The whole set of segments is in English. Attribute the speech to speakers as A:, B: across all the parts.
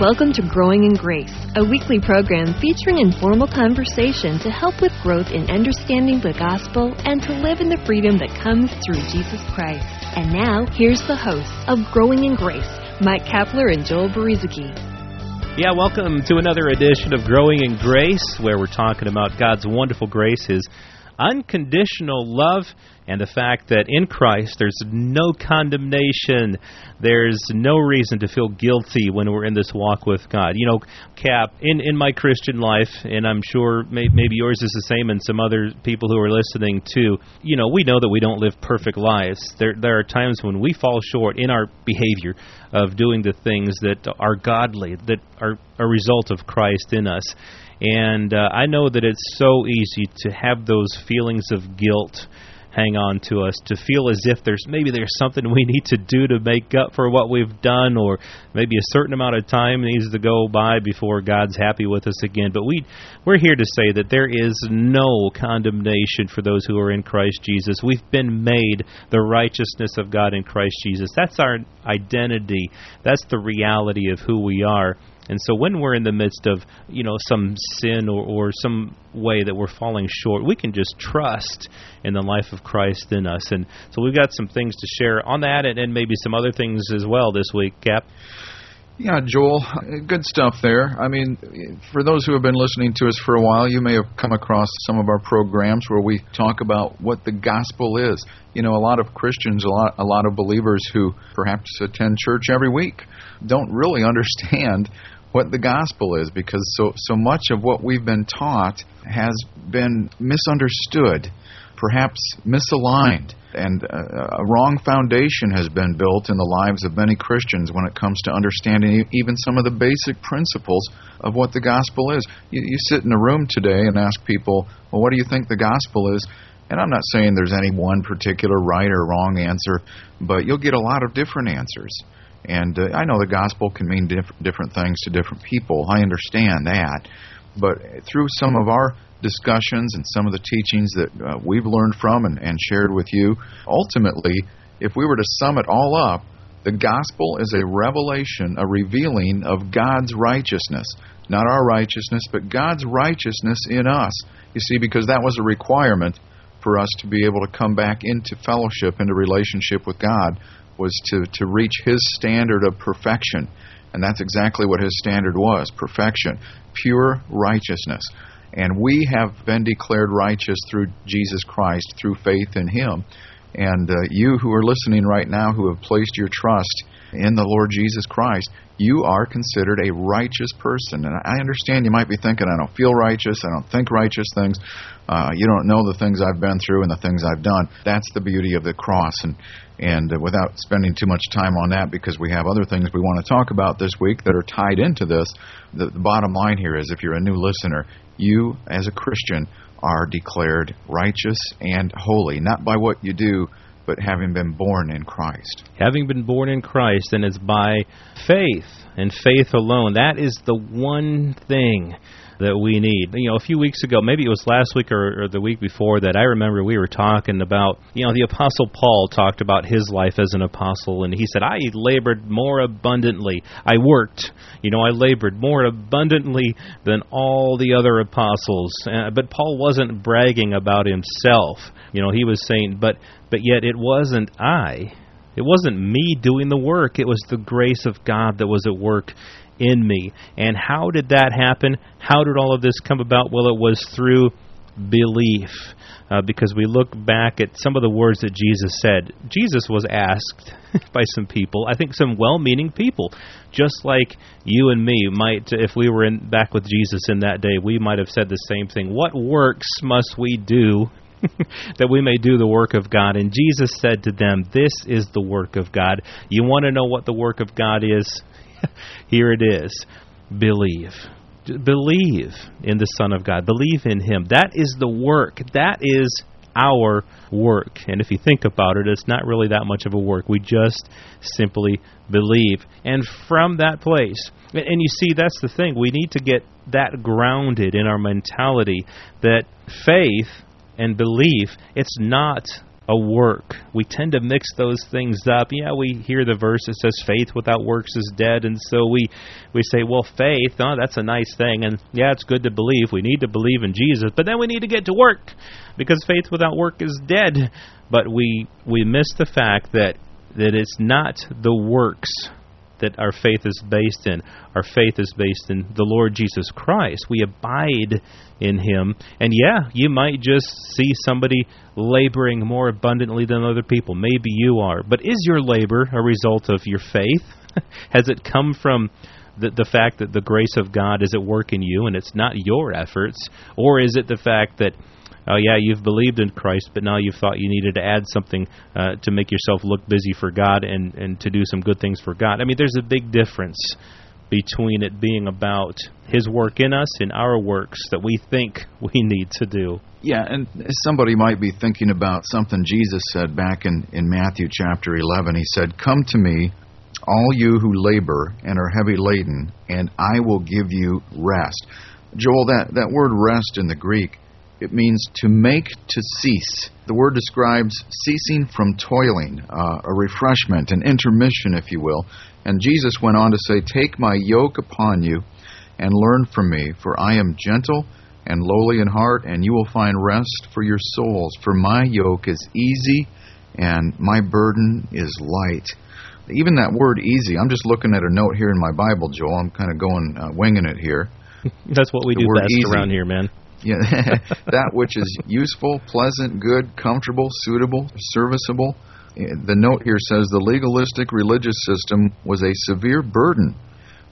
A: Welcome to Growing in Grace, a weekly program featuring informal conversation to help with growth in understanding the gospel and to live in the freedom that comes through Jesus Christ. And now, here's the hosts of Growing in Grace, Mike Kapler and Joel Brueseke.
B: Yeah, welcome to another edition of Growing in Grace, where we're talking about God's wonderful grace, His unconditional love, and the fact that in Christ there's no condemnation. There's no reason to feel guilty when we're in this walk with God. You know, Cap, in, in my Christian life, and I'm sure may, maybe yours is the same and some other people who are listening too, you know, we know that we don't live perfect lives. There, there are times when we fall short in our behavior of doing the things that are godly, that are a result of Christ in us. And uh, I know that it's so easy to have those feelings of guilt hang on to us to feel as if there's maybe there's something we need to do to make up for what we've done or maybe a certain amount of time needs to go by before God's happy with us again. But we we're here to say that there is no condemnation for those who are in Christ Jesus. We've been made the righteousness of God in Christ Jesus. That's our identity. That's the reality of who we are and so when we're in the midst of, you know, some sin or, or some way that we're falling short, we can just trust in the life of Christ in us. And so we've got some things to share on that and, and maybe some other things as well this week, Cap.
C: Yeah, Joel, good stuff there. I mean, for those who have been listening to us for a while, you may have come across some of our programs where we talk about what the gospel is. You know, a lot of Christians, a lot, a lot of believers who perhaps attend church every week, don't really understand what the gospel is because so so much of what we've been taught has been misunderstood, perhaps misaligned, and uh, a wrong foundation has been built in the lives of many Christians when it comes to understanding even some of the basic principles of what the gospel is. You, you sit in a room today and ask people, "Well, what do you think the gospel is?" And I'm not saying there's any one particular right or wrong answer, but you'll get a lot of different answers. And uh, I know the gospel can mean diff- different things to different people. I understand that. But through some of our discussions and some of the teachings that uh, we've learned from and, and shared with you, ultimately, if we were to sum it all up, the gospel is a revelation, a revealing of God's righteousness. Not our righteousness, but God's righteousness in us. You see, because that was a requirement for us to be able to come back into fellowship, into relationship with God was to, to reach his standard of perfection. And that's exactly what his standard was perfection, pure righteousness. And we have been declared righteous through Jesus Christ, through faith in him. And uh, you who are listening right now, who have placed your trust in the Lord Jesus Christ, you are considered a righteous person. And I understand you might be thinking, I don't feel righteous, I don't think righteous things. Uh, you don't know the things I've been through and the things I've done. That's the beauty of the cross. And and uh, without spending too much time on that, because we have other things we want to talk about this week that are tied into this, the, the bottom line here is if you're a new listener, you as a Christian are declared righteous and holy, not by what you do, but having been born in Christ.
B: Having been born in Christ, and it's by faith and faith alone. That is the one thing that we need. You know, a few weeks ago, maybe it was last week or, or the week before that, I remember we were talking about, you know, the Apostle Paul talked about his life as an apostle, and he said, I labored more abundantly. I worked, you know, I labored more abundantly than all the other apostles. Uh, but Paul wasn't bragging about himself. You know, he was saying, but but yet it wasn't I. It wasn't me doing the work. It was the grace of God that was at work in me. And how did that happen? How did all of this come about? Well, it was through belief. Uh, because we look back at some of the words that Jesus said. Jesus was asked by some people, I think some well meaning people, just like you and me might, if we were in, back with Jesus in that day, we might have said the same thing. What works must we do that we may do the work of God. And Jesus said to them, This is the work of God. You want to know what the work of God is? Here it is believe. Believe in the Son of God. Believe in Him. That is the work. That is our work. And if you think about it, it's not really that much of a work. We just simply believe. And from that place, and you see, that's the thing. We need to get that grounded in our mentality that faith and belief, it's not a work. We tend to mix those things up. Yeah, we hear the verse that says faith without works is dead, and so we we say, well, faith, oh, that's a nice thing, and yeah, it's good to believe. We need to believe in Jesus, but then we need to get to work because faith without work is dead. But we we miss the fact that that it's not the works that our faith is based in. Our faith is based in the Lord Jesus Christ. We abide in Him. And yeah, you might just see somebody laboring more abundantly than other people. Maybe you are. But is your labor a result of your faith? Has it come from the, the fact that the grace of God is at work in you and it's not your efforts? Or is it the fact that oh yeah, you've believed in Christ, but now you've thought you needed to add something uh, to make yourself look busy for God and and to do some good things for God. I mean, there's a big difference between it being about His work in us and our works that we think we need to do.
C: Yeah, and somebody might be thinking about something Jesus said back in, in Matthew chapter 11. He said, Come to me, all you who labor and are heavy laden, and I will give you rest. Joel, that, that word rest in the Greek it means to make to cease. The word describes ceasing from toiling, uh, a refreshment, an intermission, if you will. And Jesus went on to say, Take my yoke upon you and learn from me, for I am gentle and lowly in heart, and you will find rest for your souls. For my yoke is easy and my burden is light. Even that word easy, I'm just looking at a note here in my Bible, Joel. I'm kind of going, uh, winging it here.
B: That's what we
C: the
B: do best
C: easy.
B: around here, man.
C: Yeah, that which is useful, pleasant, good, comfortable, suitable, serviceable. The note here says the legalistic religious system was a severe burden,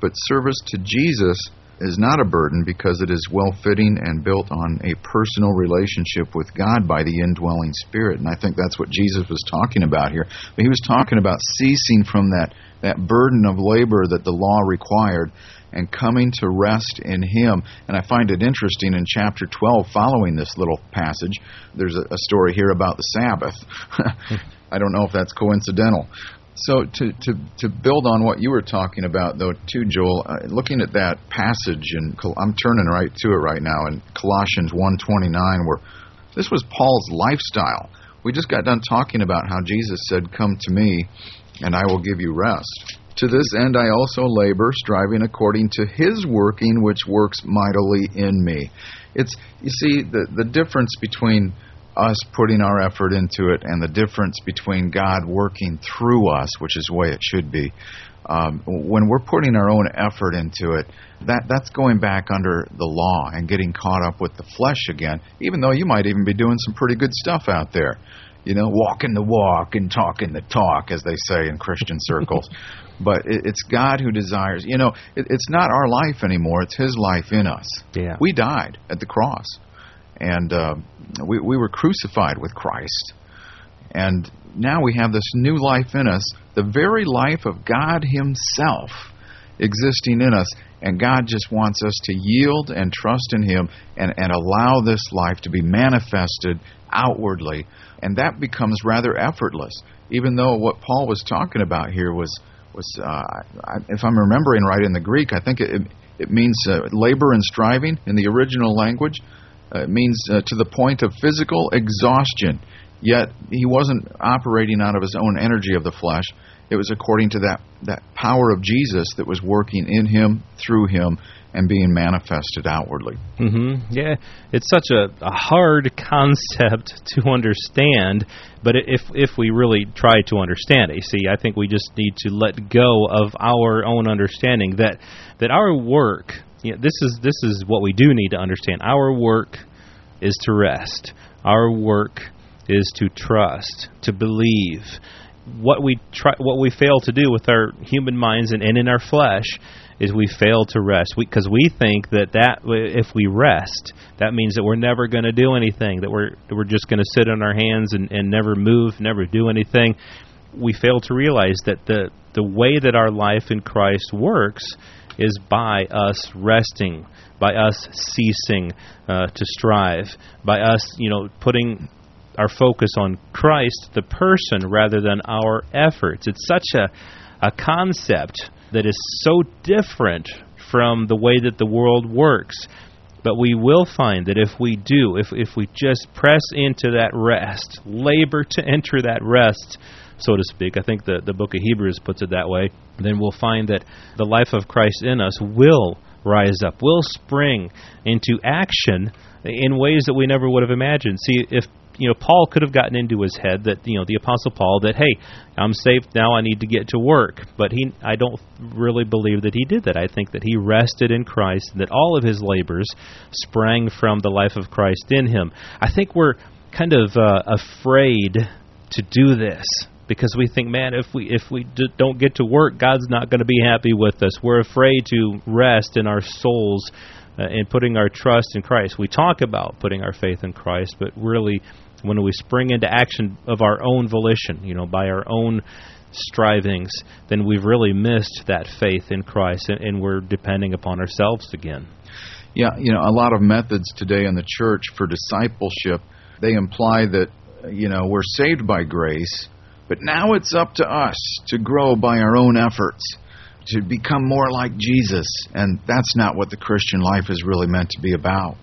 C: but service to Jesus is not a burden because it is well fitting and built on a personal relationship with God by the indwelling Spirit. And I think that's what Jesus was talking about here. But he was talking about ceasing from that, that burden of labor that the law required and coming to rest in Him. And I find it interesting in chapter 12, following this little passage, there's a, story here about the Sabbath. I don't know if that's coincidental. So to, to to build on what you were talking about, though, too, Joel, uh, looking at that passage, and I'm turning right to it right now in Colossians 1:29, where this was Paul's lifestyle. We just got done talking about how Jesus said, "Come to me, and I will give you rest." To this end I also labor, striving according to his working which works mightily in me. It's you see the the difference between us putting our effort into it and the difference between God working through us, which is the way it should be. Um, when we're putting our own effort into it, that that's going back under the law and getting caught up with the flesh again. Even though you might even be doing some pretty good stuff out there, you know, walking the walk and talking the talk, as they say in Christian circles. but it, it's God who desires. You know, it, it's not our life anymore; it's His life in us.
B: Yeah.
C: We died at the cross, and uh, we we were crucified with Christ, and now we have this new life in us, the very life of God Himself existing in us. And God just wants us to yield and trust in Him and, and allow this life to be manifested outwardly. And that becomes rather effortless, even though what Paul was talking about here was was, uh, if I'm remembering right in the Greek, I think it, it means uh, labor and striving in the original language. Uh, it means uh, to the point of physical exhaustion. Yet he wasn't operating out of his own energy of the flesh. It was according to that, that power of Jesus that was working in him, through him, and being manifested outwardly.
B: Mm-hmm. Yeah, it's such a, a hard concept to understand, but if if we really try to understand it, you see, I think we just need to let go of our own understanding that that our work. You know, this is this is what we do need to understand. Our work is to rest. Our work is to trust, to believe. What we try, what we fail to do with our human minds and, and in our flesh is we fail to rest because we, we, think that that if we rest, that means that we're never going to do anything, that we're we're just going to sit on our hands and, and never move, never do anything. We fail to realize that the the way that our life in Christ works is by us resting, by us ceasing uh, to strive, by us, you know, putting our focus on Christ, the person, rather than our efforts. It's such a a concept that is so different from the way that the world works. But we will find that if we do, if if we just press into that rest, labor to enter that rest, so to speak. I think the the book of Hebrews puts it that way. Then we'll find that the life of Christ in us will rise up, will spring into action in ways that we never would have imagined. See, if you know, Paul could have gotten into his head that you know the Apostle Paul that hey, I'm saved now, I need to get to work. But he, I don't really believe that he did that. I think that he rested in Christ, and that all of his labors sprang from the life of Christ in him. I think we're kind of uh, afraid to do this because we think, man, if we if we d- don't get to work, God's not going to be happy with us. We're afraid to rest in our souls uh, and putting our trust in Christ. We talk about putting our faith in Christ, but really when we spring into action of our own volition, you know, by our own strivings, then we've really missed that faith in Christ and, and we're depending upon ourselves again.
C: Yeah, you know, a lot of methods today in the church for discipleship, they imply that, you know, we're saved by grace, but now it's up to us to grow by our own efforts, to become more like Jesus. And that's not what the Christian life is really meant to be about.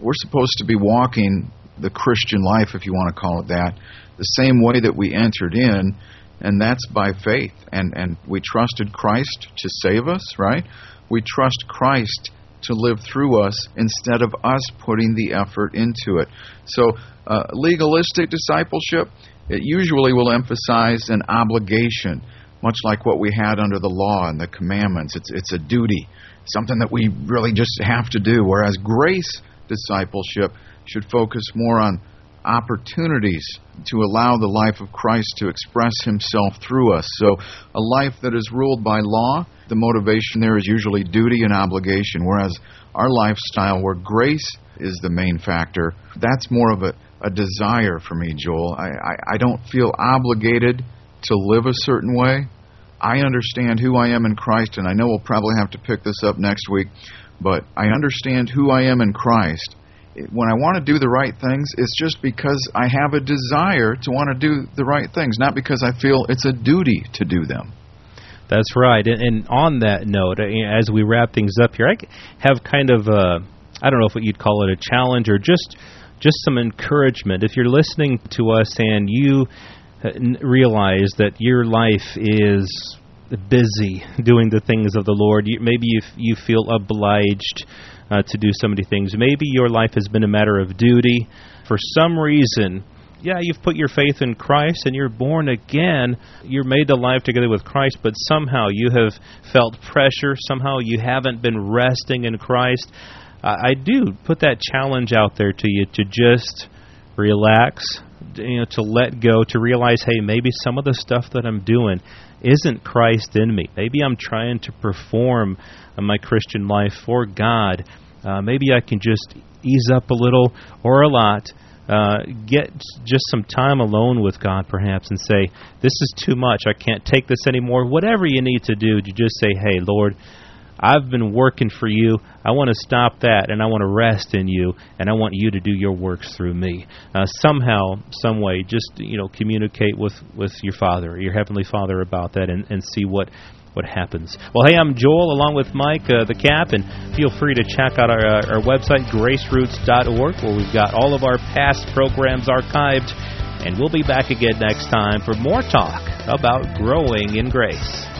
C: We're supposed to be walking the Christian life, if you want to call it that, the same way that we entered in, and that's by faith. And, and we trusted Christ to save us, right? We trust Christ to live through us instead of us putting the effort into it. So, uh, legalistic discipleship, it usually will emphasize an obligation, much like what we had under the law and the commandments. It's, it's a duty, something that we really just have to do. Whereas grace discipleship should focus more on opportunities to allow the life of Christ to express himself through us. So, a life that is ruled by law, the motivation there is usually duty and obligation, whereas our lifestyle, where grace is the main factor, that's more of a, a desire for me, Joel. I, I, I don't feel obligated to live a certain way. I understand who I am in Christ, and I know we'll probably have to pick this up next week, but I understand who I am in Christ when I want to do the right things, it's just because I have a desire to want to do the right things, not because I feel it's a duty to do them.
B: That's right. And, and on that note, as we wrap things up here, I have kind of a, I don't know if what you'd call it a challenge or just just some encouragement. If you're listening to us and you uh, realize that your life is busy doing the things of the Lord, you, maybe you, you feel obliged uh, to do so many things. Maybe your life has been a matter of duty. For some reason, yeah, you've put your faith in Christ and you're born again. You're made alive together with Christ, but somehow you have felt pressure. Somehow you haven't been resting in Christ. Uh, I do put that challenge out there to you to just relax, you know, to let go, to realize, hey, maybe some of the stuff that I'm doing isn't Christ in me. Maybe I'm trying to perform my Christian life for God. Uh, maybe I can just ease up a little or a lot. Uh, get just some time alone with God, perhaps, and say, This is too much. I can't take this anymore. Whatever you need to do to just say, Hey, Lord, I've been working for you. I want to stop that, and I want to rest in you, and I want you to do your works through me. Uh, somehow, some way, just you know, communicate with with your Father, your heavenly Father, about that, and, and see what what happens. Well, hey, I'm Joel along with Mike, uh, the Cap, and feel free to check out our, uh, our website, graceroots.org, where we've got all of our past programs archived. And we'll be back again next time for more talk about growing in grace.